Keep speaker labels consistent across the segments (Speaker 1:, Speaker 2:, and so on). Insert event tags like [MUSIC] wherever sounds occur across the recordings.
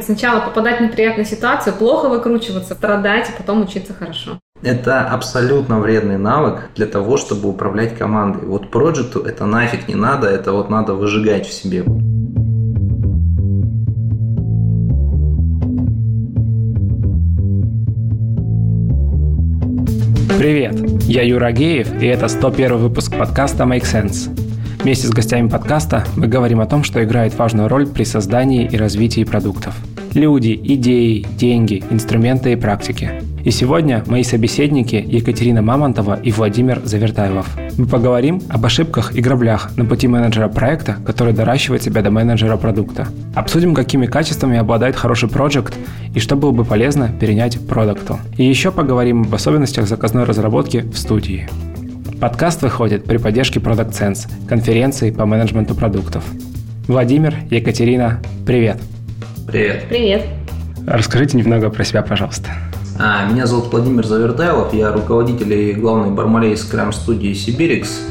Speaker 1: Сначала попадать в неприятную ситуацию, плохо выкручиваться, страдать, и потом учиться хорошо.
Speaker 2: Это абсолютно вредный навык для того, чтобы управлять командой. Вот проекту это нафиг не надо, это вот надо выжигать в себе.
Speaker 3: Привет, я Юра Геев, и это 101 выпуск подкаста Make Sense. Вместе с гостями подкаста мы говорим о том, что играет важную роль при создании и развитии продуктов. Люди, идеи, деньги, инструменты и практики. И сегодня мои собеседники Екатерина Мамонтова и Владимир Завертаевов. Мы поговорим об ошибках и граблях на пути менеджера проекта, который доращивает себя до менеджера продукта. Обсудим, какими качествами обладает хороший проект и что было бы полезно перенять продукту. И еще поговорим об особенностях заказной разработки в студии. Подкаст выходит при поддержке Product Sense, конференции по менеджменту продуктов. Владимир, Екатерина, привет.
Speaker 2: Привет.
Speaker 1: Привет.
Speaker 3: Расскажите немного про себя, пожалуйста.
Speaker 2: А, меня зовут Владимир Завертайлов, я руководитель и главный бармалей скрам-студии Сибирикс.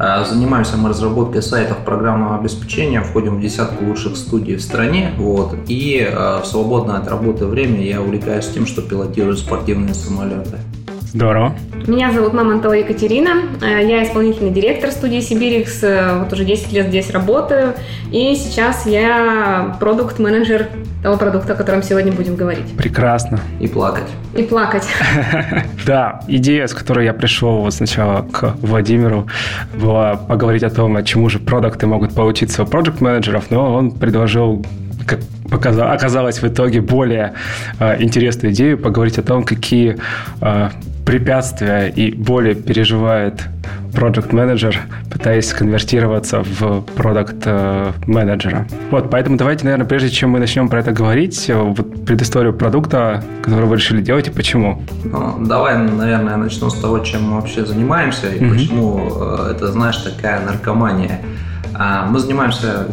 Speaker 2: А, занимаемся мы разработкой сайтов программного обеспечения, входим в десятку лучших студий в стране. Вот, и а, в свободное от работы время я увлекаюсь тем, что пилотирую спортивные самолеты.
Speaker 3: Здорово.
Speaker 1: Меня зовут Мамонтова Екатерина. Э, я исполнительный директор студии Сибирикс. Э, вот уже 10 лет здесь работаю. И сейчас я продукт-менеджер того продукта, о котором сегодня будем говорить.
Speaker 3: Прекрасно.
Speaker 2: И плакать.
Speaker 1: И плакать. [LAUGHS] [LAUGHS]
Speaker 3: Да, идея, с которой я пришел вот сначала к Владимиру, была поговорить о том, чему же продукты могут поучиться у проект-менеджеров, но он предложил как оказалось в итоге более э, интересную идею поговорить о том, какие э, препятствия и боли переживает продукт менеджер пытаясь конвертироваться в продукт менеджера Вот, поэтому давайте, наверное, прежде чем мы начнем про это говорить, вот предысторию продукта, который вы решили делать и почему.
Speaker 2: Ну, давай, наверное, начну с того, чем мы вообще занимаемся и mm-hmm. почему это, знаешь, такая наркомания. А, мы занимаемся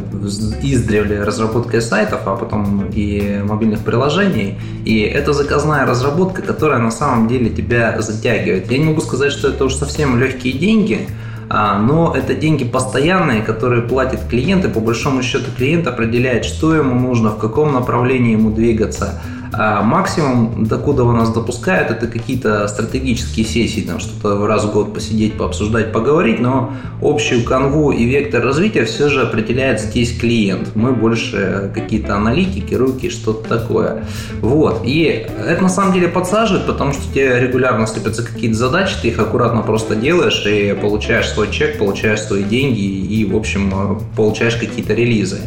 Speaker 2: издревле разработкой сайтов, а потом и мобильных приложений. И это заказная разработка, которая на самом деле тебя затягивает. Я не могу сказать, что это уж совсем легкие деньги, а, но это деньги постоянные, которые платит клиент, и по большому счету клиент определяет, что ему нужно, в каком направлении ему двигаться. А максимум, докуда у нас допускают, это какие-то стратегические сессии, там что-то раз в год посидеть, пообсуждать, поговорить, но общую канву и вектор развития все же определяет здесь клиент. Мы больше какие-то аналитики, руки, что-то такое. Вот. И это на самом деле подсаживает, потому что тебе регулярно сыпятся какие-то задачи, ты их аккуратно просто делаешь и получаешь свой чек, получаешь свои деньги и, в общем, получаешь какие-то релизы.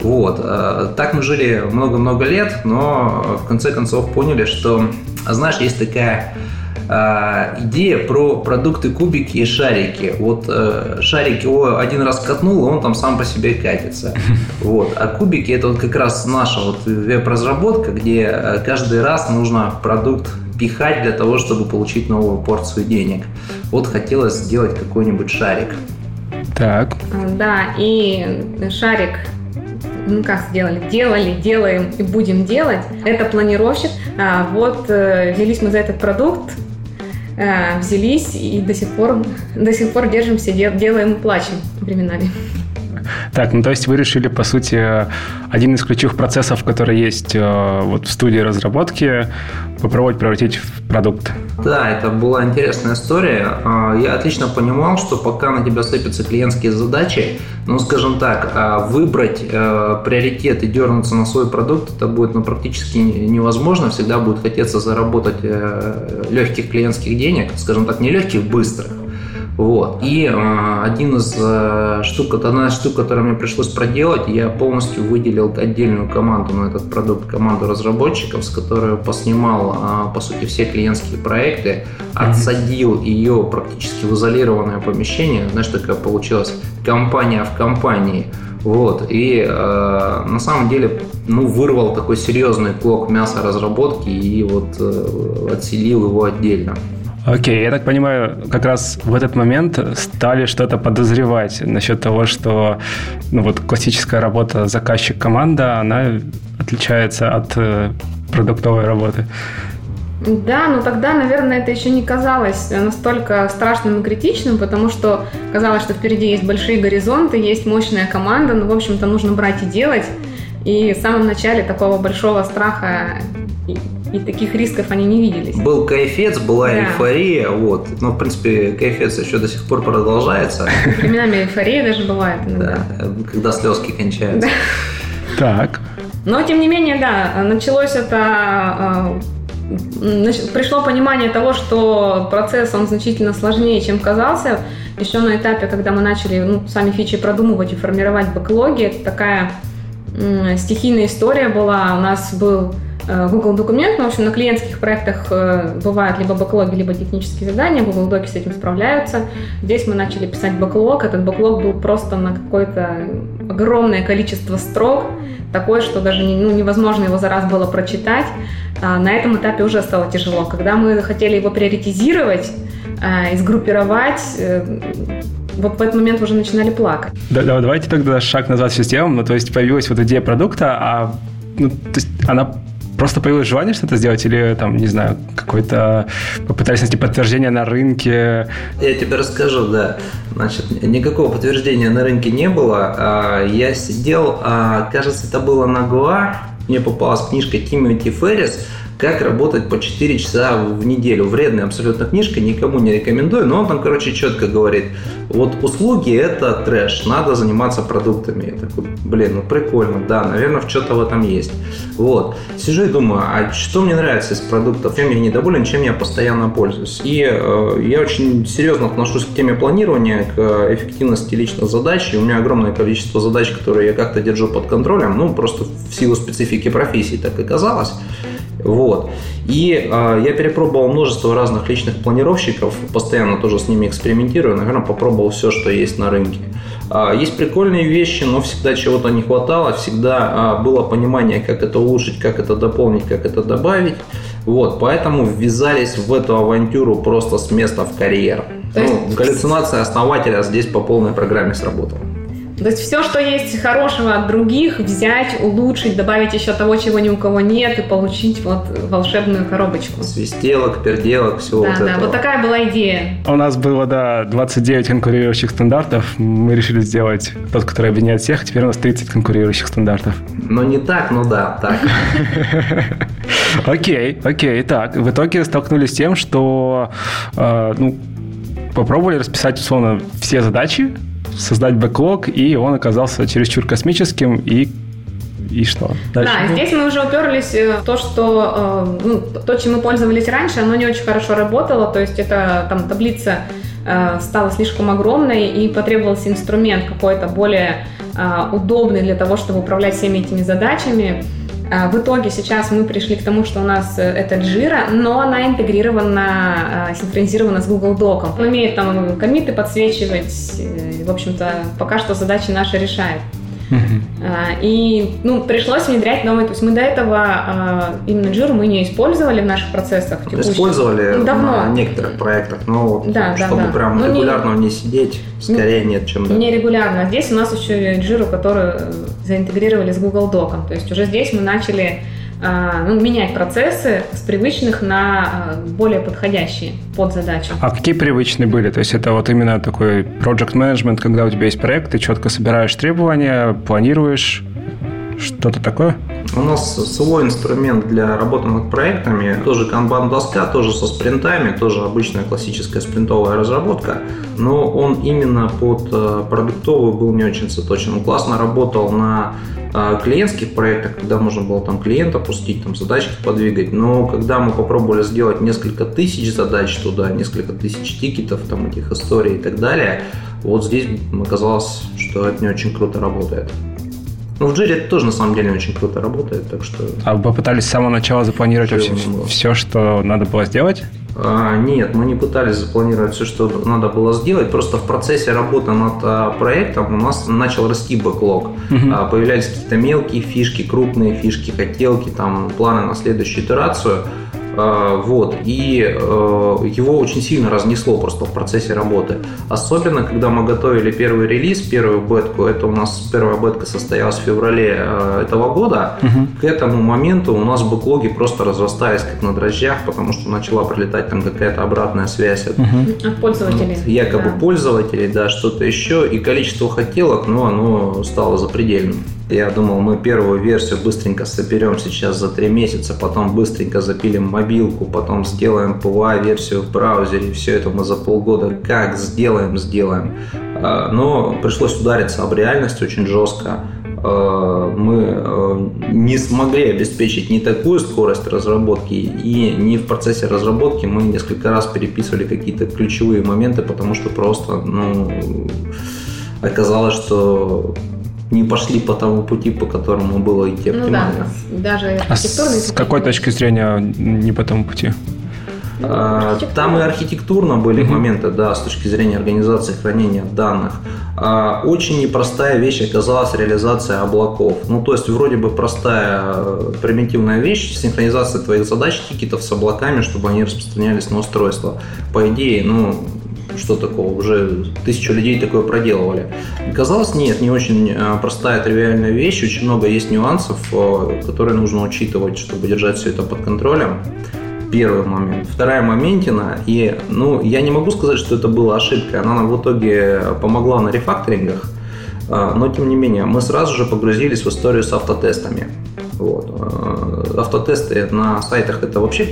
Speaker 2: Вот. Э, так мы жили много-много лет, но в конце концов поняли, что, знаешь, есть такая э, идея про продукты кубики и шарики. Вот э, шарик его один раз катнул, он там сам по себе катится. [LAUGHS] Вот. А кубики это вот как раз наша вот веб-разработка, где каждый раз нужно продукт пихать для того, чтобы получить новую порцию денег. Вот хотелось сделать какой-нибудь шарик.
Speaker 3: Так.
Speaker 1: Да, и шарик ну как сделали, делали, делаем и будем делать. Это планировщик. А, вот э, взялись мы за этот продукт, э, взялись и до сих пор, до сих пор держимся, делаем и плачем временами.
Speaker 3: Так, ну то есть вы решили, по сути, один из ключевых процессов, который есть э, вот в студии разработки, попробовать превратить в продукт.
Speaker 2: Да, это была интересная история. А, я отлично понимал, что пока на тебя сыпятся клиентские задачи, ну, скажем так, а, выбрать э, приоритет и дернуться на свой продукт, это будет ну, практически невозможно. Всегда будет хотеться заработать э, легких клиентских денег, скажем так, не легких, быстрых. Вот. И э, один из э, штук, одна из штук, которую мне пришлось проделать, я полностью выделил отдельную команду на этот продукт, команду разработчиков, с которой поснимал, э, по сути, все клиентские проекты, отсадил ее практически в изолированное помещение. Знаешь, такая получилась компания в компании. Вот. И э, на самом деле ну, вырвал такой серьезный клок мяса разработки и вот э, отселил его отдельно.
Speaker 3: Окей, я так понимаю, как раз в этот момент стали что-то подозревать насчет того, что ну, вот классическая работа заказчик-команда, она отличается от э, продуктовой работы.
Speaker 1: Да, но тогда, наверное, это еще не казалось настолько страшным и критичным, потому что казалось, что впереди есть большие горизонты, есть мощная команда, ну, в общем-то, нужно брать и делать. И в самом начале такого большого страха и, таких рисков они не виделись.
Speaker 2: Был кайфец, была да. эйфория, вот. Но, в принципе, кайфец еще до сих пор продолжается.
Speaker 1: Временами эйфория даже бывает иногда.
Speaker 2: Да, когда слезки кончаются.
Speaker 3: Так.
Speaker 1: Но, тем не менее, да, началось это а, пришло понимание того, что процесс, он значительно сложнее, чем казался. Еще на этапе, когда мы начали ну, сами фичи продумывать и формировать бэклоги, это такая стихийная история была. У нас был Google документ, но, в общем, на клиентских проектах э, бывают либо бэклоги, либо технические задания, Google Доки с этим справляются. Здесь мы начали писать бэклог, этот бэклог был просто на какое-то огромное количество строк, такое, что даже ну, невозможно его за раз было прочитать. А, на этом этапе уже стало тяжело. Когда мы хотели его приоритизировать а, и сгруппировать, э, вот в этот момент уже начинали плакать.
Speaker 3: Да, да, давайте тогда шаг назад все сделаем. Ну, то есть появилась вот идея продукта, а ну, то есть она просто появилось желание что-то сделать или там, не знаю, какой-то попытались найти подтверждение на рынке?
Speaker 2: Я тебе расскажу, да. Значит, никакого подтверждения на рынке не было. А, я сидел, кажется, это было на Гоа, мне попалась книжка Тимоти Феррис «Как работать по 4 часа в неделю». Вредная абсолютно книжка, никому не рекомендую, но он там, короче, четко говорит, вот услуги – это трэш, надо заниматься продуктами. Я такой, блин, ну прикольно, да, наверное, что-то в этом есть. Вот. Сижу и думаю, а что мне нравится из продуктов, чем я недоволен, чем я постоянно пользуюсь. И э, я очень серьезно отношусь к теме планирования, к эффективности личных задач. И у меня огромное количество задач, которые я как-то держу под контролем, ну, просто в силу специфики профессии так и казалось. Вот. И э, я перепробовал множество разных личных планировщиков, постоянно тоже с ними экспериментирую, наверное, попробовал все, что есть на рынке. Э, есть прикольные вещи, но всегда чего-то не хватало, всегда э, было понимание, как это улучшить, как это дополнить, как это добавить. Вот, поэтому ввязались в эту авантюру просто с места в карьер. Ну, галлюцинация основателя здесь по полной программе сработала.
Speaker 1: То есть все, что есть хорошего от других, взять, улучшить, добавить еще того, чего ни у кого нет, и получить вот волшебную коробочку.
Speaker 2: Свистелок, перделок, все
Speaker 1: да,
Speaker 2: вот
Speaker 1: да,
Speaker 2: это.
Speaker 1: вот такая была идея.
Speaker 3: У нас было, да, 29 конкурирующих стандартов. Мы решили сделать тот, который объединяет всех. Теперь у нас 30 конкурирующих стандартов.
Speaker 2: Но не так, ну да, так. [LAUGHS]
Speaker 3: Окей, окей, так. В итоге столкнулись с тем, что э, ну, попробовали расписать условно все задачи, создать бэклог, и он оказался чересчур космическим, и и что?
Speaker 1: Дальше? Да, здесь мы уже уперлись э, в то, что э, ну, то, чем мы пользовались раньше, оно не очень хорошо работало, то есть это там таблица э, стала слишком огромной и потребовался инструмент какой-то более удобный для того, чтобы управлять всеми этими задачами. А, в итоге сейчас мы пришли к тому, что у нас э, это Jira, но она интегрирована, а, синхронизирована с Google Doc. Он умеет там комиты подсвечивать, в общем-то, пока что задачи наши решает. Uh-huh. И ну, пришлось внедрять новые. То есть мы до этого именно Jira мы не использовали в наших процессах.
Speaker 2: Использовали ну, давно. на некоторых проектах, но да, чтобы да, да. прям но регулярно не, не сидеть, скорее не, нет, чем да.
Speaker 1: Не регулярно. Здесь у нас еще Jira, которую заинтегрировали с Google Doc. То есть уже здесь мы начали а, ну, менять процессы с привычных на а, более подходящие под задачу.
Speaker 3: А какие привычные были? То есть это вот именно такой project management, когда у тебя есть проект, ты четко собираешь требования, планируешь, что-то такое?
Speaker 2: У нас свой инструмент для работы над проектами, тоже канбан-доска, тоже со спринтами, тоже обычная классическая спринтовая разработка, но он именно под э, продуктовую был не очень заточен. Он классно работал на клиентских проектах, когда можно было там клиента пустить, там задачки подвигать, но когда мы попробовали сделать несколько тысяч задач туда, несколько тысяч тикетов, там этих историй и так далее, вот здесь оказалось, что это не очень круто работает. Ну, в Jira это тоже на самом деле очень круто работает, так что...
Speaker 3: А вы попытались с самого начала запланировать все, все, что надо было сделать?
Speaker 2: А, нет, мы не пытались запланировать все, что надо было сделать. Просто в процессе работы над а, проектом у нас начал расти бэклог. Uh-huh. А, появлялись какие-то мелкие фишки, крупные фишки, хотелки, там, планы на следующую итерацию. А, вот, и э, его очень сильно разнесло просто в процессе работы. Особенно, когда мы готовили первый релиз, первую бетку, это у нас первая бетка состоялась в феврале э, этого года, угу. к этому моменту у нас бэклоги просто разрастались как на дрожжах, потому что начала прилетать там какая-то обратная связь от,
Speaker 1: угу. от пользователей.
Speaker 2: Вот, якобы да. пользователей, да, что-то еще, и количество хотелок, ну, оно стало запредельным. Я думал, мы первую версию быстренько соберем сейчас за три месяца, потом быстренько запилим мобилку, потом сделаем PWA-версию в браузере, все это мы за полгода как сделаем, сделаем. А, но пришлось удариться об реальность очень жестко. А, мы а, не смогли обеспечить ни такую скорость разработки, и не в процессе разработки мы несколько раз переписывали какие-то ключевые моменты, потому что просто ну, оказалось, что не пошли по тому пути, по которому было идти оптимально.
Speaker 1: Ну да, даже
Speaker 3: а с какой точки зрения не по тому пути?
Speaker 2: А, там и архитектурно были mm-hmm. моменты, да, с точки зрения организации хранения данных. А, очень непростая вещь оказалась реализация облаков. Ну, то есть, вроде бы простая э, примитивная вещь, синхронизация твоих задач, тикетов с облаками, чтобы они распространялись на устройство. По идее, ну, что такого, уже тысячу людей такое проделывали. Казалось, нет, не очень э, простая, тривиальная вещь, очень много есть нюансов, э, которые нужно учитывать, чтобы держать все это под контролем. Первый момент. Вторая моментина, и, ну, я не могу сказать, что это была ошибка, она нам в итоге помогла на рефакторингах, э, но, тем не менее, мы сразу же погрузились в историю с автотестами. Вот. Э, автотесты на сайтах это вообще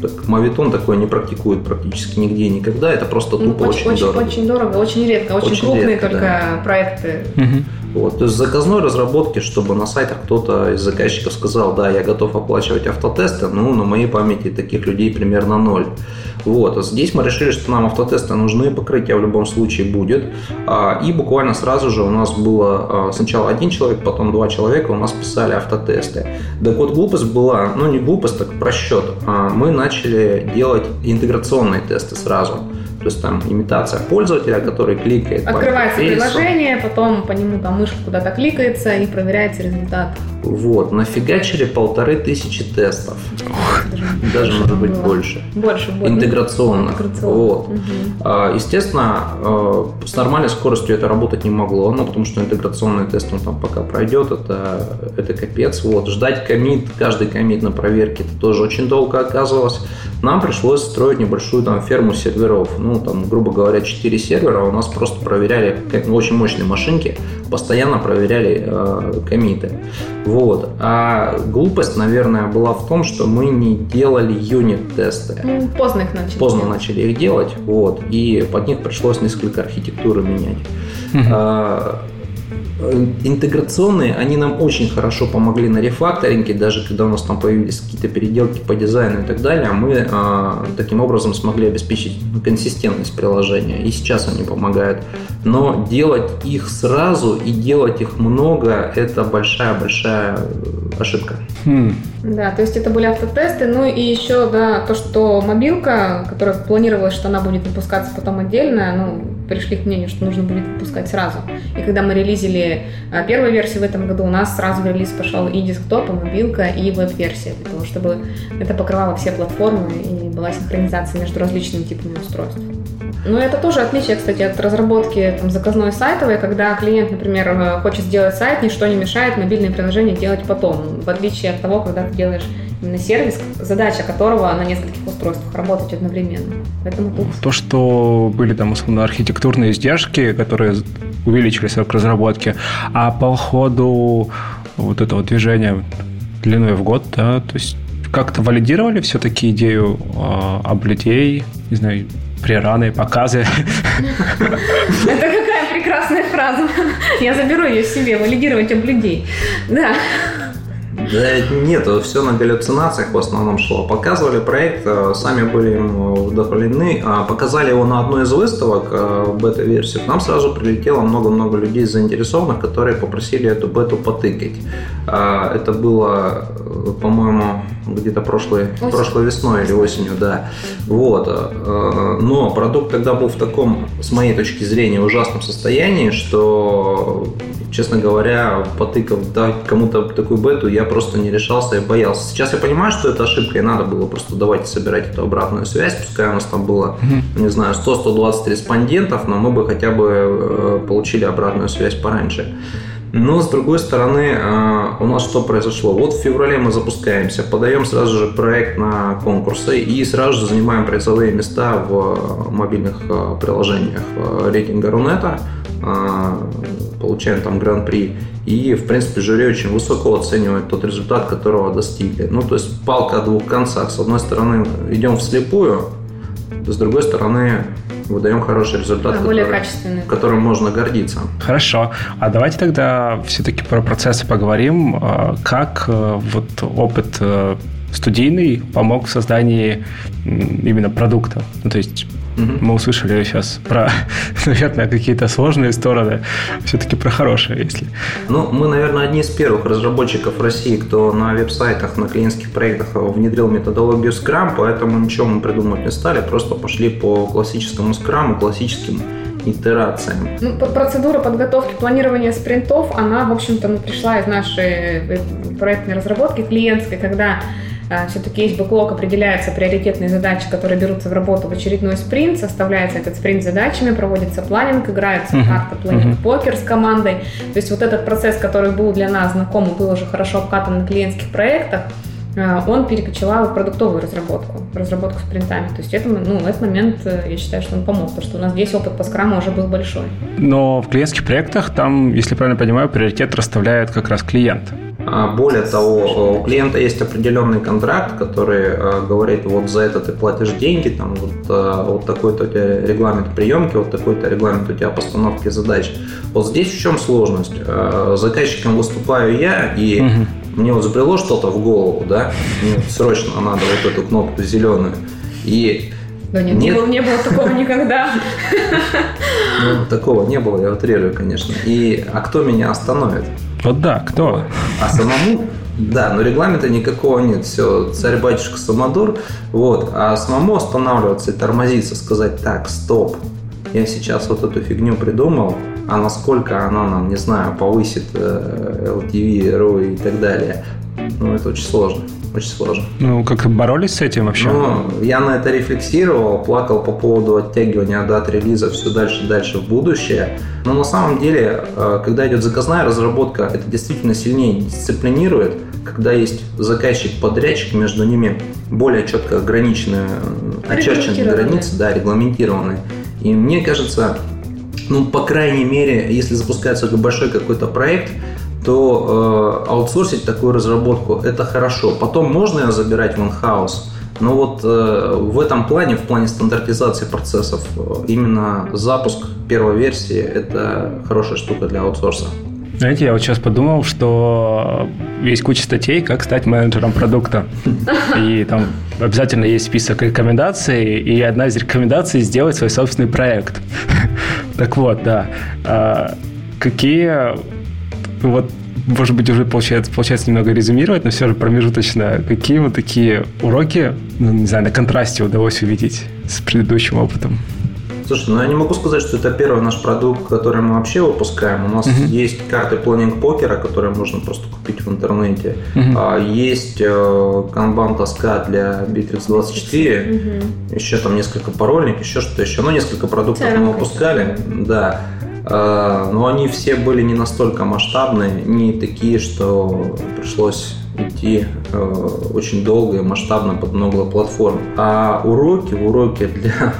Speaker 2: так, мавитон такой не практикует практически нигде никогда. Это просто ну, тупо
Speaker 1: ну, очень, очень, дорого. Очень дорого, очень редко, очень, очень крупные редко, только да. проекты.
Speaker 2: Угу. Вот, то есть заказной разработки, чтобы на сайтах кто-то из заказчиков сказал, да, я готов оплачивать автотесты, ну, на моей памяти таких людей примерно ноль. Вот, а здесь мы решили, что нам автотесты нужны, покрытие в любом случае будет. А, и буквально сразу же у нас было а, сначала один человек, потом два человека у нас писали автотесты. Так вот, глупость была, ну не глупость, так просчет. Мы начали делать интеграционные тесты сразу. То есть там имитация пользователя, который кликает
Speaker 1: Открывается по приложение, потом по нему там мышка куда-то кликается и проверяется результат.
Speaker 2: Вот, нафигачили полторы тысячи тестов. Даже, может быть больше.
Speaker 1: Больше, больше.
Speaker 2: Интеграционно. Вот. Угу. Естественно, э, с нормальной скоростью это работать не могло, ну, потому что интеграционный тест, он там пока пройдет, это, это капец. Вот. Ждать комит, каждый комит на проверке, это тоже очень долго оказывалось. Нам пришлось строить небольшую там ферму серверов. Ну, там, грубо говоря, 4 сервера у нас просто проверяли, как ну, очень мощные машинки, постоянно проверяли э, комиты. Вот. А глупость, наверное, была в том, что мы не делали юнит-тесты.
Speaker 1: Ну, поздно их начали.
Speaker 2: Поздно начали их делать, вот, и под них пришлось несколько архитектуры менять. Uh-huh. Э, интеграционные, они нам очень хорошо помогли на рефакторинге, даже когда у нас там появились какие-то переделки по дизайну и так далее, мы э, таким образом смогли обеспечить консистентность приложения, и сейчас они помогают. Но делать их сразу и делать их много, это большая-большая ошибка.
Speaker 1: Хм. Да, то есть это были автотесты, ну и еще, да, то, что мобилка, которая планировалась, что она будет выпускаться потом отдельно, ну, пришли к мнению, что нужно будет выпускать сразу. И когда мы релизили а, первую версию в этом году, у нас сразу в релиз пошел и десктоп, и мобилка, и веб-версия, для того, чтобы это покрывало все платформы и была синхронизация между различными типами устройств. Ну, это тоже отличие, кстати, от разработки там, заказной сайтовой, когда клиент, например, э, хочет сделать сайт, ничто не мешает мобильное приложение делать потом, в отличие от того, когда ты делаешь именно сервис, задача которого на нескольких устройствах работать одновременно. Поэтому тут...
Speaker 3: То, что были там условно архитектурные издержки, которые увеличили срок разработки, а по ходу вот этого движения длиной в год, да, то есть как-то валидировали все-таки идею э, об людей, не знаю, прераны, показы. [LAUGHS]
Speaker 1: Это какая прекрасная фраза. Я заберу ее себе, валидировать об людей. Да.
Speaker 2: Да нет, все на галлюцинациях в основном шло. Показывали проект, э, сами были им вдохновлены, а показали его на одной из выставок, э, бета-версию. К нам сразу прилетело много-много людей заинтересованных, которые попросили эту бету потыкать. А, это было, э, по-моему, где-то прошлой, прошлой весной или осенью, да. Вот. Но продукт тогда был в таком, с моей точки зрения, ужасном состоянии, что, честно говоря, потыкав да, кому-то такую бету, я просто не решался и боялся. Сейчас я понимаю, что это ошибка, и надо было просто давайте собирать эту обратную связь. Пускай у нас там было, не знаю, 100-120 респондентов, но мы бы хотя бы э, получили обратную связь пораньше. Но, с другой стороны, а, у нас что произошло? Вот в феврале мы запускаемся, подаем сразу же проект на конкурсы и сразу же занимаем призовые места в мобильных а, приложениях рейтинга Рунета, получаем там гран-при. И, в принципе, жюри очень высоко оценивает тот результат, которого достигли. Ну, то есть палка о двух концах. С одной стороны, идем вслепую, с другой стороны, выдаем хороший результат,
Speaker 1: более который, качественный.
Speaker 2: которым можно гордиться.
Speaker 3: Хорошо. А давайте тогда все-таки про процессы поговорим. А, как э, вот опыт э, студийный помог в создании именно продукта? Ну, то есть Угу. Мы услышали сейчас про, [LAUGHS] наверное, какие-то сложные стороны, все-таки про хорошие, если.
Speaker 2: Ну, мы, наверное, одни из первых разработчиков России, кто на веб-сайтах, на клиентских проектах внедрил методологию Scrum, поэтому ничего мы придумывать не стали, просто пошли по классическому Scrum, классическим итерациям.
Speaker 1: Ну, процедура подготовки, планирования спринтов, она, в общем-то, ну, пришла из нашей э, проектной разработки клиентской, когда все-таки есть бэклог, определяются приоритетные задачи, которые берутся в работу в очередной спринт, составляется этот спринт задачами, проводится планинг, играется uh-huh. карта планинг uh-huh. с командой. То есть вот этот процесс, который был для нас знаком был уже хорошо обкатан на клиентских проектах, а, он перекочевал в продуктовую разработку, разработку спринтами. То есть это, ну, этот момент э, я считаю, что он помог, потому что у нас здесь опыт по скраму уже был большой.
Speaker 3: Но в клиентских проектах там, если правильно понимаю, приоритет расставляет как раз клиент.
Speaker 2: А, более того, у клиента есть определенный контракт, который э, говорит, вот за это ты платишь деньги, там вот, э, вот такой-то у тебя регламент приемки, вот такой-то регламент у тебя постановки задач. Вот здесь в чем сложность? Э, заказчиком выступаю я, и угу. мне вот забрело что-то в голову, да, мне срочно надо вот эту кнопку зеленую. И
Speaker 1: да нет, нет. Не, было, не было такого никогда.
Speaker 2: Ну, такого не было, я утрирую, конечно. И, а кто меня остановит?
Speaker 3: Вот да, кто?
Speaker 2: А самому да, но регламента никакого нет. Все, царь-батюшка Самодур. Вот. А самому останавливаться и тормозиться, сказать, так, стоп, я сейчас вот эту фигню придумал, а насколько она нам, не знаю, повысит э, LTV, ROI и так далее, ну, это очень сложно очень сложно.
Speaker 3: Ну, как боролись с этим вообще?
Speaker 2: Ну, я на это рефлексировал, плакал по поводу оттягивания дат релиза все дальше и дальше в будущее. Но на самом деле, э, когда идет заказная разработка, это действительно сильнее дисциплинирует, когда есть заказчик-подрядчик, между ними более четко ограниченные, э, очерченные границы, да, регламентированные. И мне кажется, ну, по крайней мере, если запускается большой какой-то проект, то э, аутсорсить такую разработку это хорошо. Потом можно ее забирать в инхаус, но вот э, в этом плане, в плане стандартизации процессов, э, именно запуск первой версии это хорошая штука для аутсорса.
Speaker 3: Знаете, я вот сейчас подумал, что есть куча статей, как стать менеджером продукта. [LAUGHS] И там обязательно есть список рекомендаций, и одна из рекомендаций – сделать свой собственный проект. [LAUGHS] Так вот, да. А какие вот может быть, уже получается, получается немного резюмировать, но все же промежуточно. Какие вот такие уроки, ну, не знаю, на контрасте удалось увидеть с предыдущим опытом?
Speaker 2: Слушай, ну я не могу сказать, что это первый наш продукт, который мы вообще выпускаем. У нас uh-huh. есть карты планинг покера, которые можно просто купить в интернете. Uh-huh. Есть э, канбан тоска для Bittrex 24. Uh-huh. Еще там несколько парольник, еще что-то еще. Ну, несколько продуктов Церковь. мы выпускали. Да. Э, но они все были не настолько масштабные, не такие, что пришлось идти э, очень долго и масштабно под много платформ. А уроки, уроки для,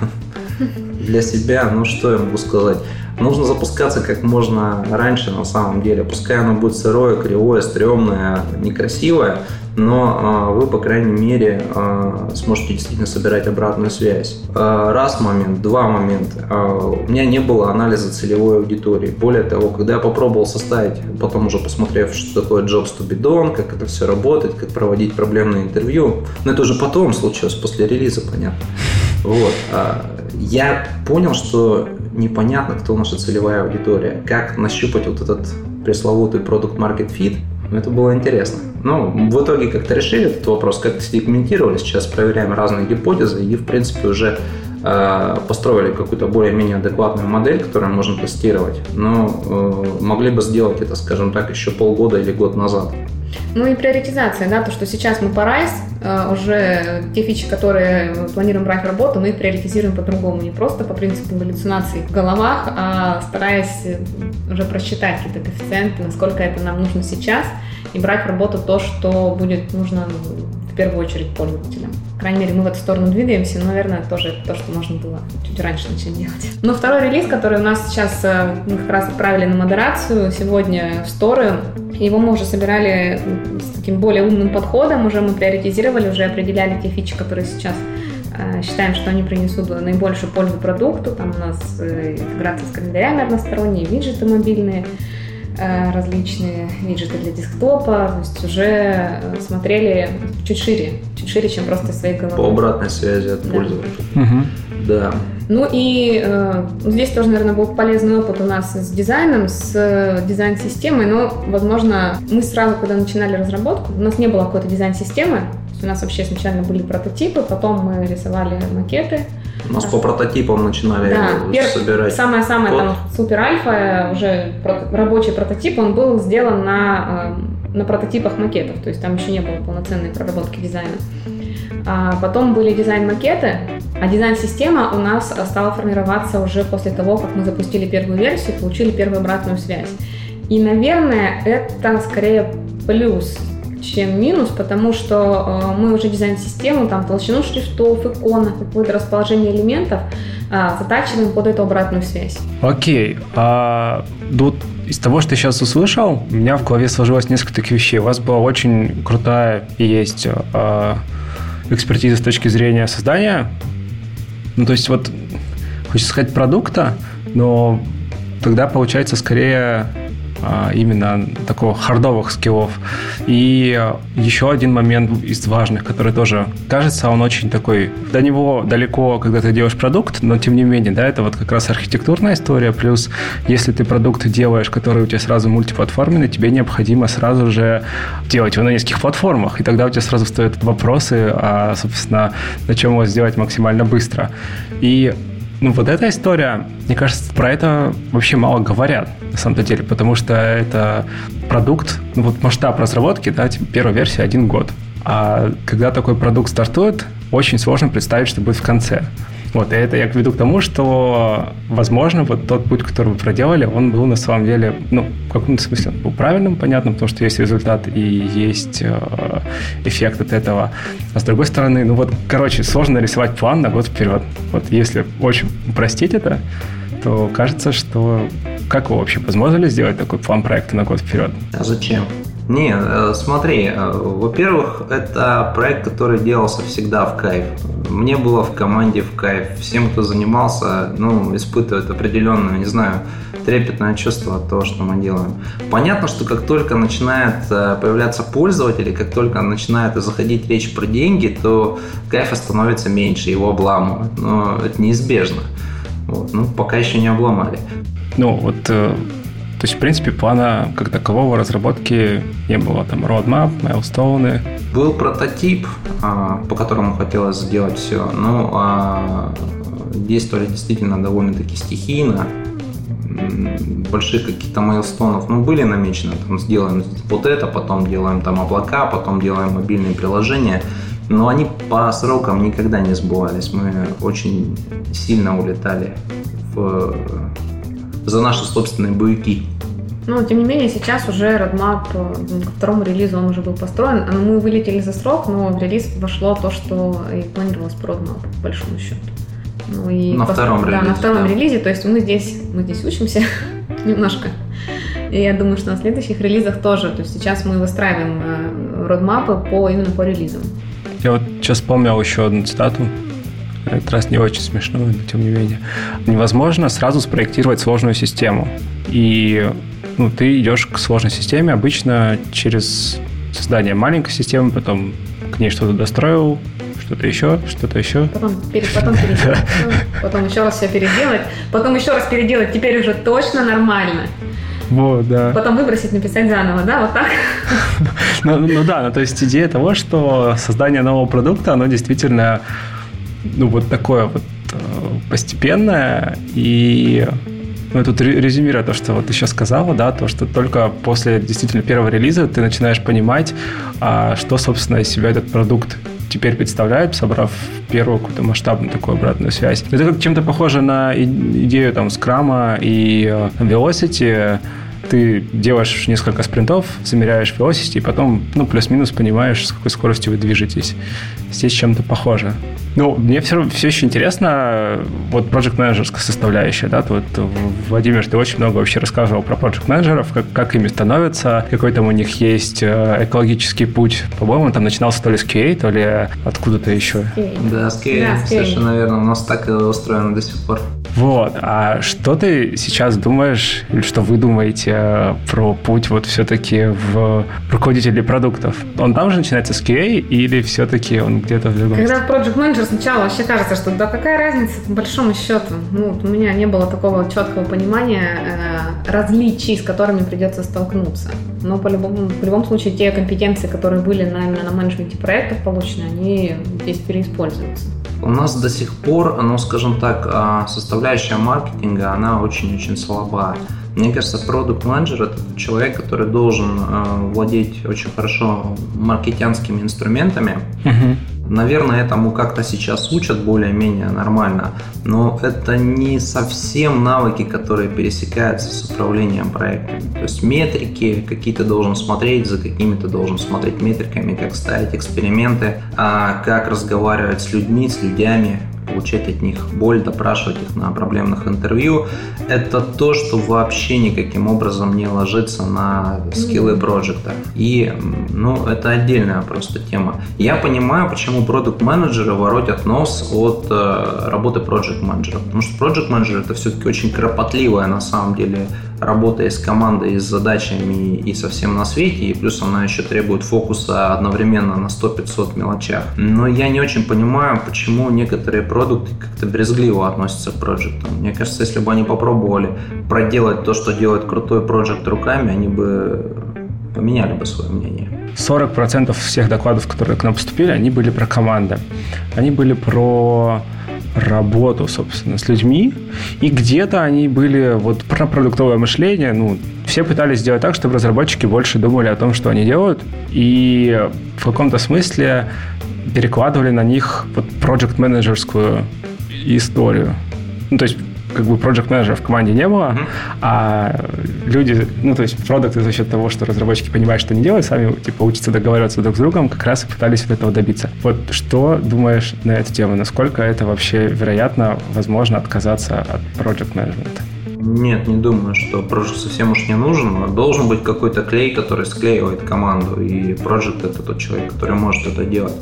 Speaker 2: [LAUGHS] для себя, ну что я могу сказать? Нужно запускаться как можно раньше на самом деле. Пускай оно будет сырое, кривое, стрёмное, некрасивое, но э, вы, по крайней мере, э, сможете действительно собирать обратную связь. Э, раз момент, два момента. У меня не было анализа целевой аудитории. Более того, когда я попробовал составить, потом уже посмотрев, что такое Jobs to be done, как это все работает, как проводить проблемные интервью, но это уже потом случилось, после релиза, понятно. Вот. Я понял, что непонятно, кто наша целевая аудитория, как нащупать вот этот пресловутый продукт market fit, это было интересно. Ну, в итоге как-то решили этот вопрос, как-то сегментировали. Сейчас проверяем разные гипотезы и, в принципе, уже э, построили какую-то более-менее адекватную модель, которую можно тестировать. Но э, могли бы сделать это, скажем так, еще полгода или год назад.
Speaker 1: Ну и приоритизация, да, то, что сейчас мы по RISE, э, уже те фичи, которые планируем брать в работу, мы их приоритизируем по-другому, не просто по принципу галлюцинаций в головах, а стараясь уже просчитать какие-то коэффициенты, насколько это нам нужно сейчас, и брать в работу то, что будет нужно первую очередь пользователям. По крайней мере, мы в эту сторону двигаемся, но, наверное, тоже то, что можно было чуть раньше начать делать. Но второй релиз, который у нас сейчас, э, мы как раз отправили на модерацию сегодня в сторы, его мы уже собирали с таким более умным подходом, уже мы приоритизировали, уже определяли те фичи, которые сейчас э, считаем, что они принесут наибольшую пользу продукту. Там у нас э, интеграция с календарями односторонние, виджеты мобильные, различные виджеты для десктопа, то есть уже э, смотрели чуть шире, чуть шире, чем просто своей головой.
Speaker 2: По обратной связи от да. пользователя.
Speaker 3: Угу.
Speaker 2: Да.
Speaker 1: Ну и э, здесь тоже, наверное, был полезный опыт у нас с дизайном, с э, дизайн-системой, но, возможно, мы сразу, когда начинали разработку, у нас не было какой-то дизайн-системы, у нас вообще изначально были прототипы, потом мы рисовали макеты,
Speaker 2: у нас по прототипам начинали да, собирать.
Speaker 1: Самое-самое там супер альфа, уже рабочий прототип, он был сделан на, э, на прототипах макетов, то есть там еще не было полноценной проработки дизайна. А потом были дизайн-макеты, а дизайн-система у нас стала формироваться уже после того, как мы запустили первую версию, получили первую обратную связь. И, наверное, это скорее плюс чем минус, потому что э, мы уже дизайн-систему, там толщину шрифтов, иконок, какое-то расположение элементов э, затачиваем под эту обратную связь.
Speaker 3: Окей. А тут из того, что я сейчас услышал, у меня в голове сложилось несколько таких вещей. У вас была очень крутая и есть э, экспертиза с точки зрения создания. Ну, то есть вот хочется сказать продукта, но тогда получается скорее именно такого хардовых скиллов. И еще один момент из важных, который тоже кажется, он очень такой, до него далеко, когда ты делаешь продукт, но тем не менее, да, это вот как раз архитектурная история, плюс если ты продукт делаешь, который у тебя сразу мультиплатформенный, тебе необходимо сразу же делать его на нескольких платформах, и тогда у тебя сразу встают вопросы, а, собственно, на чем его сделать максимально быстро. И ну, вот эта история, мне кажется, про это вообще мало говорят, на самом деле, потому что это продукт, ну, вот масштаб разработки, да, типа первая версия один год. А когда такой продукт стартует, очень сложно представить, что будет в конце. Вот, и это я веду к тому, что, возможно, вот тот путь, который вы проделали, он был на самом деле, ну, в каком-то смысле был правильным, понятным, потому что есть результат и есть э, эффект от этого. А с другой стороны, ну вот, короче, сложно нарисовать план на год вперед. Вот если очень упростить это, то кажется, что как вы вообще, возможно ли сделать такой план проекта на год вперед?
Speaker 2: А зачем? Не, э, смотри, э, во-первых, это проект, который делался всегда в кайф. Мне было в команде в кайф. Всем, кто занимался, ну, испытывает определенное, не знаю, трепетное чувство от того, что мы делаем. Понятно, что как только начинает э, появляться пользователи, как только начинает заходить речь про деньги, то кайфа становится меньше, его обламывают. Но это неизбежно. Вот. Ну, пока еще не обломали.
Speaker 3: Ну, вот то есть, в принципе, плана как такового разработки не было. Там roadmap, майлстоуны.
Speaker 2: Был прототип, а, по которому хотелось сделать все. Но а, действовали действительно довольно-таки стихийно. Больших каких-то майлстонов, ну, были намечены. Там сделаем вот это, потом делаем там облака, потом делаем мобильные приложения. Но они по срокам никогда не сбывались. Мы очень сильно улетали в за наши собственные боевики.
Speaker 1: Но, тем не менее, сейчас уже родмап э, ко второму релизу он уже был построен. Мы вылетели за срок, но в релиз вошло то, что и планировалось по родмапу, по большому счету.
Speaker 2: Ну, и на по, втором да,
Speaker 1: релизе. на втором да. релизе, то есть мы здесь, мы здесь учимся [LAUGHS] немножко. И я думаю, что на следующих релизах тоже. То есть сейчас мы выстраиваем э, родмапы по, именно по релизам.
Speaker 3: Я вот сейчас вспомнил еще одну цитату этот раз не очень смешно, но тем не менее. Невозможно сразу спроектировать сложную систему. И ну, ты идешь к сложной системе обычно через создание маленькой системы, потом к ней что-то достроил, что-то еще, что-то еще.
Speaker 1: Потом, пере, потом переделать, [LAUGHS] потом еще раз все переделать, потом еще раз переделать, теперь уже точно нормально.
Speaker 3: Вот, да.
Speaker 1: Потом выбросить, написать заново, да, вот так? [LAUGHS]
Speaker 3: ну, ну да, ну то есть идея того, что создание нового продукта, оно действительно ну, вот такое вот э, постепенное, и Ну, тут резюмируя то, что вот ты сейчас сказала, да, то, что только после действительно первого релиза ты начинаешь понимать, а, что, собственно, из себя этот продукт теперь представляет, собрав первую какую-то масштабную такую обратную связь. Это как чем-то похоже на идею там скрама и э, Velocity, ты делаешь несколько спринтов, замеряешь velocity, и потом, ну, плюс-минус понимаешь, с какой скоростью вы движетесь. Здесь чем-то похоже. Ну, мне все, все еще интересно, вот project менеджерская составляющая, да, вот, Владимир, ты очень много вообще рассказывал про project менеджеров, как, как ими становятся, какой там у них есть э, экологический путь. По-моему, там начинался то ли с QA, то ли откуда-то еще.
Speaker 2: Да, с QA, да, совершенно верно. У нас так устроено до сих пор.
Speaker 3: Вот. А что ты сейчас думаешь, или что вы думаете про путь вот все-таки в руководителей продуктов? Он там же начинается с QA или все-таки он где-то в другом
Speaker 1: Когда Project Manager сначала вообще кажется, что да какая разница, по большому счету. Ну, у меня не было такого четкого понимания э, различий, с которыми придется столкнуться. Но по любому, в любом случае те компетенции, которые были на, именно на менеджменте проектов получены, они здесь переиспользуются.
Speaker 2: У нас до сих пор, ну, скажем так, а, составляющая маркетинга, она очень-очень слаба. Мне кажется, продукт менеджер это человек, который должен э, владеть очень хорошо маркетянскими инструментами, uh-huh. Наверное, этому как-то сейчас учат более-менее нормально, но это не совсем навыки, которые пересекаются с управлением проектами. То есть метрики, какие ты должен смотреть, за какими ты должен смотреть метриками, как ставить эксперименты, а как разговаривать с людьми, с людьми, получать от них боль, допрашивать их на проблемных интервью. Это то, что вообще никаким образом не ложится на скиллы проекта. И, ну, это отдельная просто тема. Я понимаю, почему продукт менеджеры воротят нос от э, работы проект менеджера. Потому что проект менеджер это все-таки очень кропотливая на самом деле работая с командой, с задачами и совсем на свете, и плюс она еще требует фокуса одновременно на 100-500 мелочах. Но я не очень понимаю, почему некоторые продукты как-то брезгливо относятся к проектам. Мне кажется, если бы они попробовали проделать то, что делает крутой проект руками, они бы поменяли бы свое мнение.
Speaker 3: 40% всех докладов, которые к нам поступили, они были про команды. Они были про работу, собственно, с людьми. И где-то они были вот про продуктовое мышление. Ну, все пытались сделать так, чтобы разработчики больше думали о том, что они делают. И в каком-то смысле перекладывали на них вот project менеджерскую историю. Ну, то есть как бы project менеджера в команде не было, mm-hmm. а люди, ну, то есть продукты за счет того, что разработчики понимают, что они делают, сами, типа, учатся договариваться друг с другом, как раз и пытались вот этого добиться. Вот что думаешь на эту тему? Насколько это вообще вероятно, возможно, отказаться от project менеджмента?
Speaker 2: Нет, не думаю, что Project совсем уж не нужен. Должен быть какой-то клей, который склеивает команду, и Project это тот человек, который может это делать.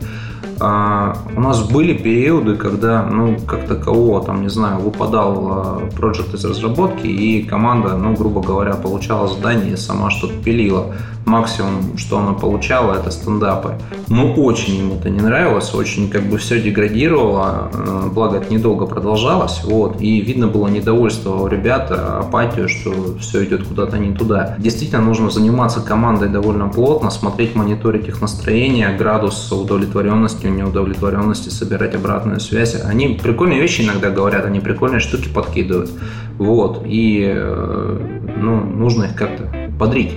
Speaker 2: А, у нас были периоды, когда, ну, как такового, там, не знаю, выпадал а, проект из разработки, и команда, ну, грубо говоря, получала задание и сама что-то пилила максимум, что она получала, это стендапы. Ну, очень им это не нравилось, очень как бы все деградировало, э, благо это недолго продолжалось, вот, и видно было недовольство у ребят, апатию, что все идет куда-то не туда. Действительно, нужно заниматься командой довольно плотно, смотреть, мониторить их настроение, градус удовлетворенности, неудовлетворенности, собирать обратную связь. Они прикольные вещи иногда говорят, они прикольные штуки подкидывают, вот, и, э, ну, нужно их как-то подрить.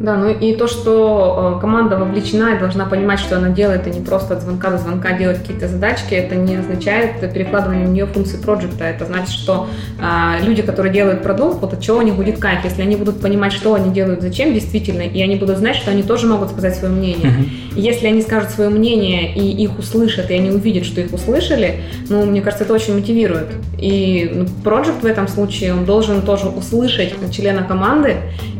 Speaker 1: Да, ну и то, что э, команда вовлечена и должна понимать, что она делает, и не просто от звонка до звонка делать какие-то задачки, это не означает перекладывание в нее функций проекта. Это значит, что э, люди, которые делают продукт, вот от чего у них будет кайф, если они будут понимать, что они делают, зачем действительно, и они будут знать, что они тоже могут сказать свое мнение. И если они скажут свое мнение, и их услышат, и они увидят, что их услышали, ну, мне кажется, это очень мотивирует. И ну, в этом случае, он должен тоже услышать члена команды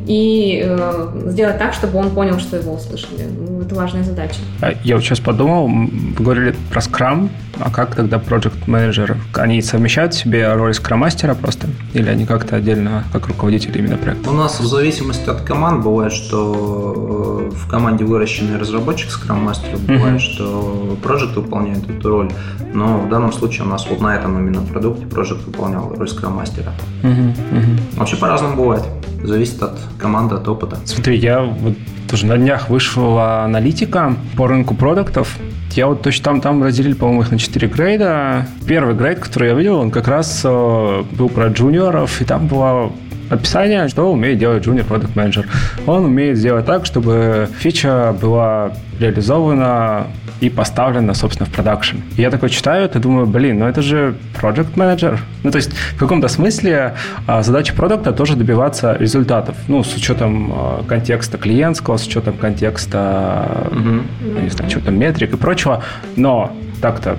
Speaker 1: и э, сделать так, чтобы он понял, что его услышали. Ну, это важная задача.
Speaker 3: А я вот сейчас подумал, вы говорили про скрам, а как тогда project менеджеры? Они совмещают в себе роль скрам-мастера просто? Или они как-то отдельно, как руководители именно проекта?
Speaker 2: У нас в зависимости от команд бывает, что э, в команде выращенный разработчик скрам-мастер, бывает, uh-huh. что project выполняет эту роль, но в данном случае у нас вот на этом именно продукте project выполнял роль скрам-мастера. Uh-huh. Uh-huh. Вообще по-разному бывает. Зависит от команды, от опыта.
Speaker 3: Смотри, я вот тоже на днях вышла аналитика по рынку продуктов Я вот точно там, там разделили, по-моему, их на 4 грейда. Первый грейд, который я видел, он как раз э, был про джуниоров, и там было описание, что умеет делать junior product manager. Он умеет сделать так, чтобы фича была реализована и поставлена, собственно, в продакшн. И я такой читаю это, думаю, блин, ну это же project manager. Ну, то есть в каком-то смысле а, задача продукта тоже добиваться результатов. Ну, с учетом а, контекста клиентского, с учетом контекста, mm-hmm. не знаю, чего-то метрик и прочего. Но так-то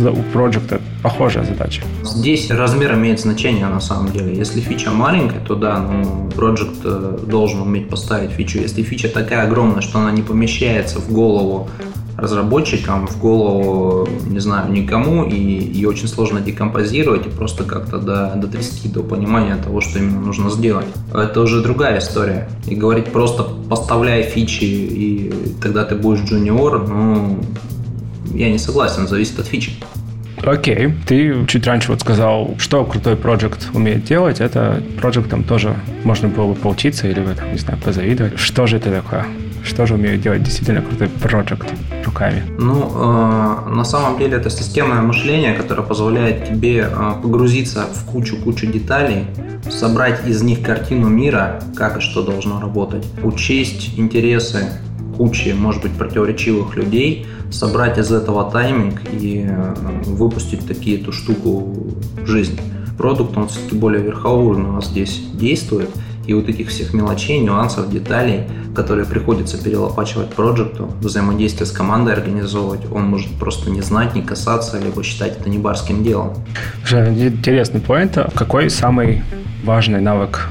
Speaker 3: у проекта похожая задача.
Speaker 2: Здесь размер имеет значение на самом деле. Если фича маленькая, то да, ну, проект э, должен уметь поставить фичу. Если фича такая огромная, что она не помещается в голову разработчикам, в голову, не знаю, никому, и ее очень сложно декомпозировать и просто как-то до, дотрясти до понимания того, что именно нужно сделать. Это уже другая история. И говорить просто поставляй фичи, и тогда ты будешь джуниор, ну, я не согласен, зависит от фичи.
Speaker 3: Окей, ты чуть раньше вот сказал, что крутой проект умеет делать, это проектом тоже можно было бы поучиться или, там, не знаю, позавидовать. Что же это такое? Что же умеет делать действительно крутой проект руками?
Speaker 2: Ну, э, на самом деле это системное мышление, которое позволяет тебе э, погрузиться в кучу-кучу деталей, собрать из них картину мира, как и что должно работать, учесть интересы кучи, может быть, противоречивых людей, собрать из этого тайминг и э, выпустить такие эту штуку в жизнь. Продукт, он все-таки более у нас здесь действует, и вот этих всех мелочей, нюансов, деталей, которые приходится перелопачивать проекту, взаимодействие с командой организовывать, он может просто не знать, не касаться, либо считать это не барским делом.
Speaker 3: Интересный поинт. Какой самый важный навык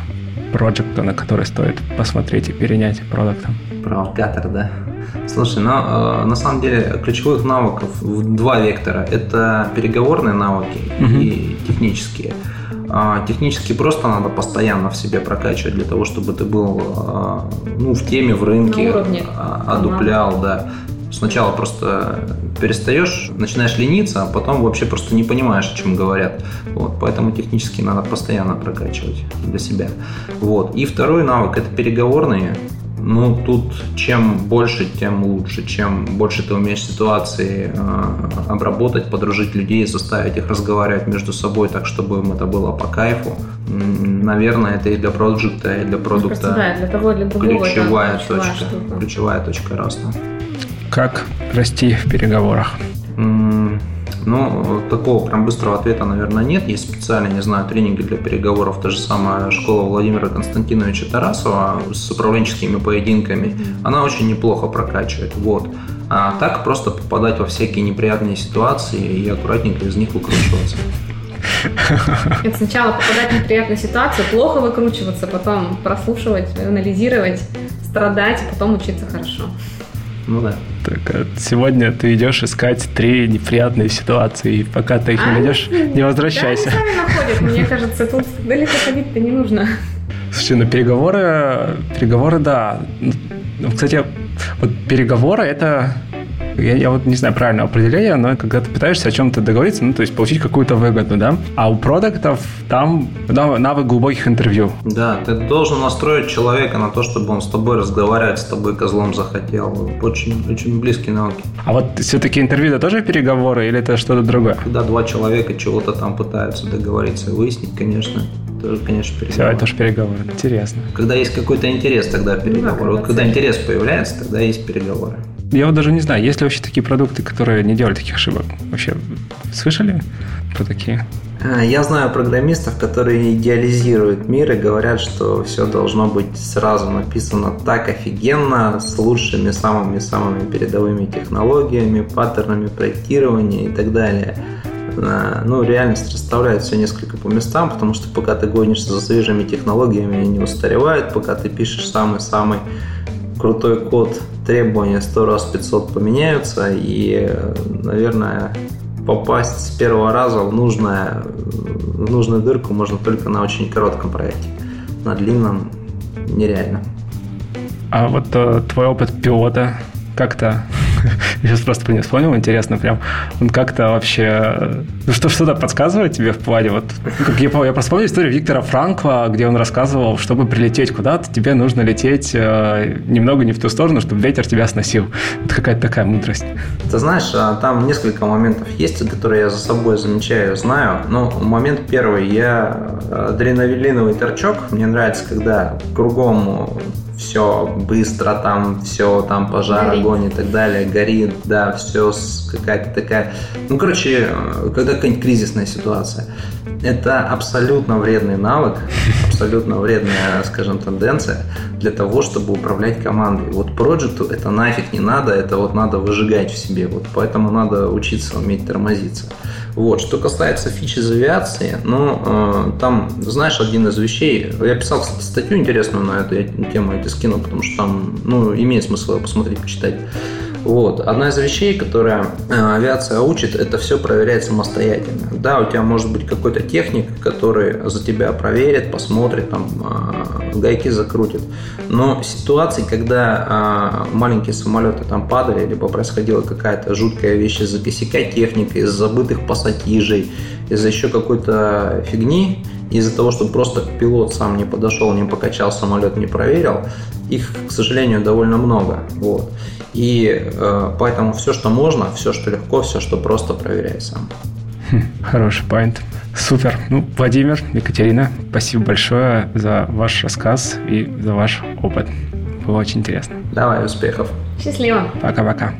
Speaker 3: проекта, на который стоит посмотреть и перенять продуктом?
Speaker 2: Провокатор, да? Слушай, ну, э, на самом деле ключевых навыков в два вектора. Это переговорные навыки угу. и технические. А, технически просто надо постоянно в себе прокачивать для того, чтобы ты был а, ну, в теме, в рынке, а, одуплял, да. Сначала просто перестаешь, начинаешь лениться, а потом вообще просто не понимаешь, о чем говорят. Вот, поэтому технически надо постоянно прокачивать для себя. Вот. И второй навык – это переговорные. Ну, тут чем больше, тем лучше. Чем больше ты умеешь ситуации э, обработать, подружить людей, заставить их разговаривать между собой так, чтобы им это было по кайфу. Наверное, это и для проекта, и для продукта
Speaker 1: да, для того, для другого,
Speaker 2: ключевая, точка, ключевая точка роста.
Speaker 3: Как расти в переговорах?
Speaker 2: Ну, такого прям быстрого ответа, наверное, нет. Есть специальные, не знаю, тренинги для переговоров. Та же самая школа Владимира Константиновича Тарасова с управленческими поединками. Она очень неплохо прокачивает. Вот. А так просто попадать во всякие неприятные ситуации и аккуратненько из них выкручиваться.
Speaker 1: Это сначала попадать в неприятную ситуацию, плохо выкручиваться, потом прослушивать, анализировать, страдать, а потом учиться хорошо.
Speaker 2: Ну да.
Speaker 3: Так, а сегодня ты идешь искать три неприятные ситуации, и пока ты их а, не найдешь, не возвращайся.
Speaker 1: Да, они сами находят, мне [LAUGHS] кажется, тут далеко ходить-то не нужно.
Speaker 3: Слушай, ну переговоры, переговоры, да. Ну, кстати, вот переговоры это я, я вот не знаю правильного определения, но когда ты пытаешься о чем-то договориться, ну, то есть получить какую-то выгоду, да? А у продуктов там навык глубоких интервью.
Speaker 2: Да, ты должен настроить человека на то, чтобы он с тобой разговаривать, с тобой козлом захотел. Очень, очень близкие навыки.
Speaker 3: А вот все-таки интервью это тоже переговоры или это что-то другое?
Speaker 2: Когда два человека чего-то там пытаются договориться и выяснить, конечно, тоже, конечно,
Speaker 3: переговоры. Все, это тоже переговоры. Интересно.
Speaker 2: Когда есть какой-то интерес, тогда переговоры. Ну, вот когда интерес появляется, тогда есть переговоры.
Speaker 3: Я вот даже не знаю, есть ли вообще такие продукты, которые не делали таких ошибок? Вообще слышали про такие?
Speaker 2: А, я знаю программистов, которые идеализируют мир и говорят, что все должно быть сразу написано так офигенно, с лучшими, самыми-самыми передовыми технологиями, паттернами проектирования и так далее. А, ну, реальность расставляет все несколько по местам, потому что пока ты гонишься за свежими технологиями, они не устаревают, пока ты пишешь самый-самый крутой код, требования 100 раз 500 поменяются, и, наверное, попасть с первого раза в, нужное, в нужную дырку можно только на очень коротком проекте. На длинном нереально.
Speaker 3: А вот э, твой опыт пилота как-то [LAUGHS] Сейчас просто про него вспомнил, интересно, прям он как-то вообще... Ну, что, что-то подсказывает тебе в плане, вот, как я, я просто помню историю Виктора Франкла, где он рассказывал, чтобы прилететь куда-то, тебе нужно лететь э, немного не в ту сторону, чтобы ветер тебя сносил. Это какая-то такая мудрость.
Speaker 2: Ты знаешь, а, там несколько моментов есть, которые я за собой замечаю, знаю. Но момент первый, я э, адреналиновый торчок, мне нравится, когда кругом все быстро, там все, там пожар, горит. огонь и так далее, горит, да, все какая-то такая... Ну, короче, когда какая-нибудь кризисная ситуация. Это абсолютно вредный навык, абсолютно вредная, скажем, тенденция для того, чтобы управлять командой. Вот проекту это нафиг не надо, это вот надо выжигать в себе. Вот поэтому надо учиться уметь тормозиться. Вот. Что касается фич из авиации, ну, э, там, знаешь, один из вещей, я писал, статью интересную на эту тему, я тебе скину, потому что там, ну, имеет смысл посмотреть, почитать. Вот. Одна из вещей, которая э, авиация учит, это все проверять самостоятельно. Да, у тебя может быть какой-то техник, который за тебя проверит, посмотрит, там, э, гайки закрутит. Но ситуации, когда э, маленькие самолеты там падали, либо происходила какая-то жуткая вещь из-за косяка техники, из забытых пассатижей, из-за еще какой-то фигни, из-за того, что просто пилот сам не подошел, не покачал самолет, не проверил, их, к сожалению, довольно много. Вот. И э, поэтому все, что можно, все, что легко, все, что просто, проверяй сам.
Speaker 3: Хм, хороший поинт. Супер. Ну, Владимир, Екатерина, спасибо большое за ваш рассказ и за ваш опыт. Было очень интересно.
Speaker 2: Давай, успехов.
Speaker 1: Счастливо.
Speaker 3: Пока-пока.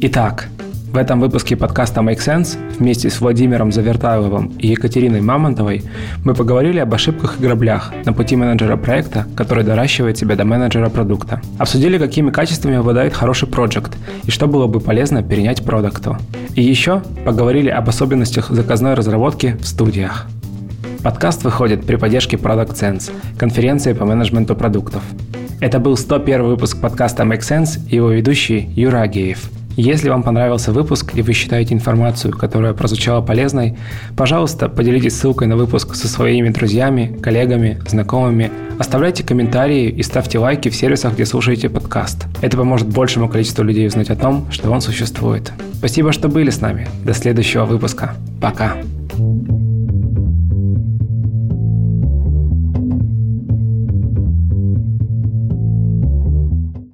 Speaker 3: Итак, в этом выпуске подкаста Make Sense вместе с Владимиром Завертайловым и Екатериной Мамонтовой мы поговорили об ошибках и граблях на пути менеджера проекта, который доращивает себя до менеджера продукта. Обсудили, какими качествами обладает хороший проект и что было бы полезно перенять продукту. И еще поговорили об особенностях заказной разработки в студиях. Подкаст выходит при поддержке Product Sense, конференции по менеджменту продуктов. Это был 101 выпуск подкаста Make Sense и его ведущий Юра Агеев – если вам понравился выпуск и вы считаете информацию, которая прозвучала полезной, пожалуйста, поделитесь ссылкой на выпуск со своими друзьями, коллегами, знакомыми. Оставляйте комментарии и ставьте лайки в сервисах, где слушаете подкаст. Это поможет большему количеству людей узнать о том, что он существует. Спасибо, что были с нами. До следующего выпуска. Пока.